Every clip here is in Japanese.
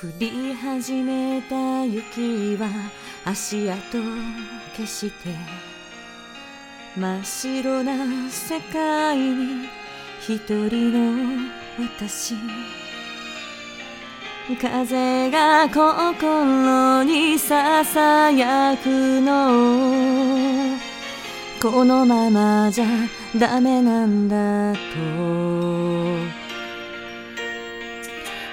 降り始めた雪は足跡消して真っ白な世界に一人の私。風が心にささやくの。このままじゃダメなんだと。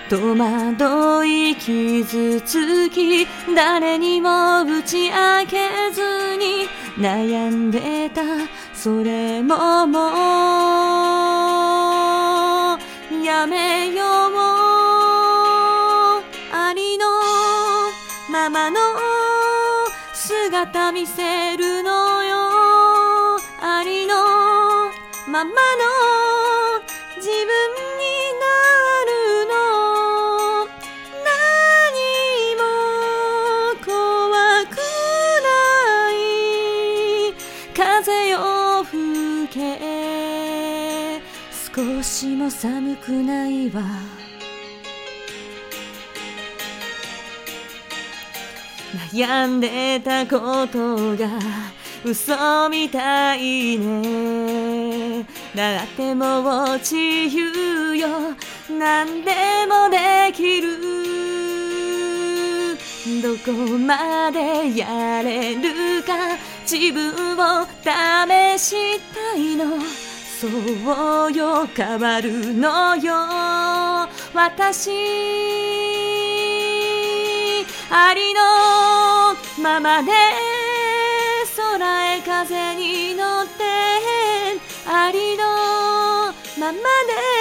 戸惑い傷つき誰にも打ち明けずに悩んでたそれももうやめよう。ありのままの姿見せるのよ。ありのままの自分風よ吹け。少しも寒くないわ。悩んでたことが嘘みたいね。だってもう自由よ。何でもできる。どこまでやれるか。自分を試したいの。そうよ変わるのよ。私ありのままで空へ風に乗ってありのままで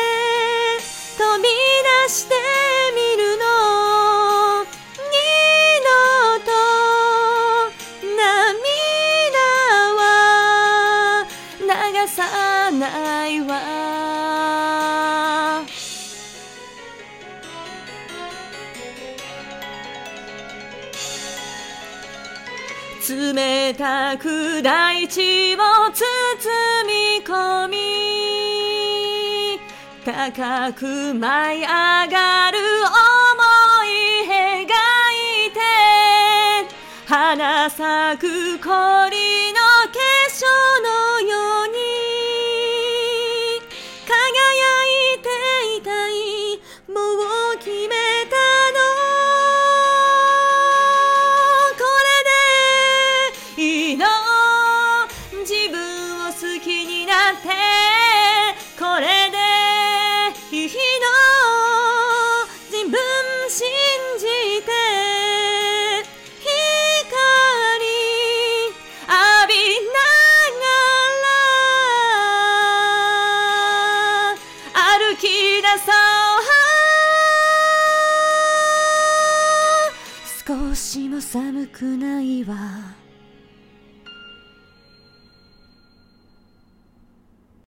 さないわ。冷たく大地を包み込み高く舞い上がる想い描いて花咲く氷の少しも寒くないわ。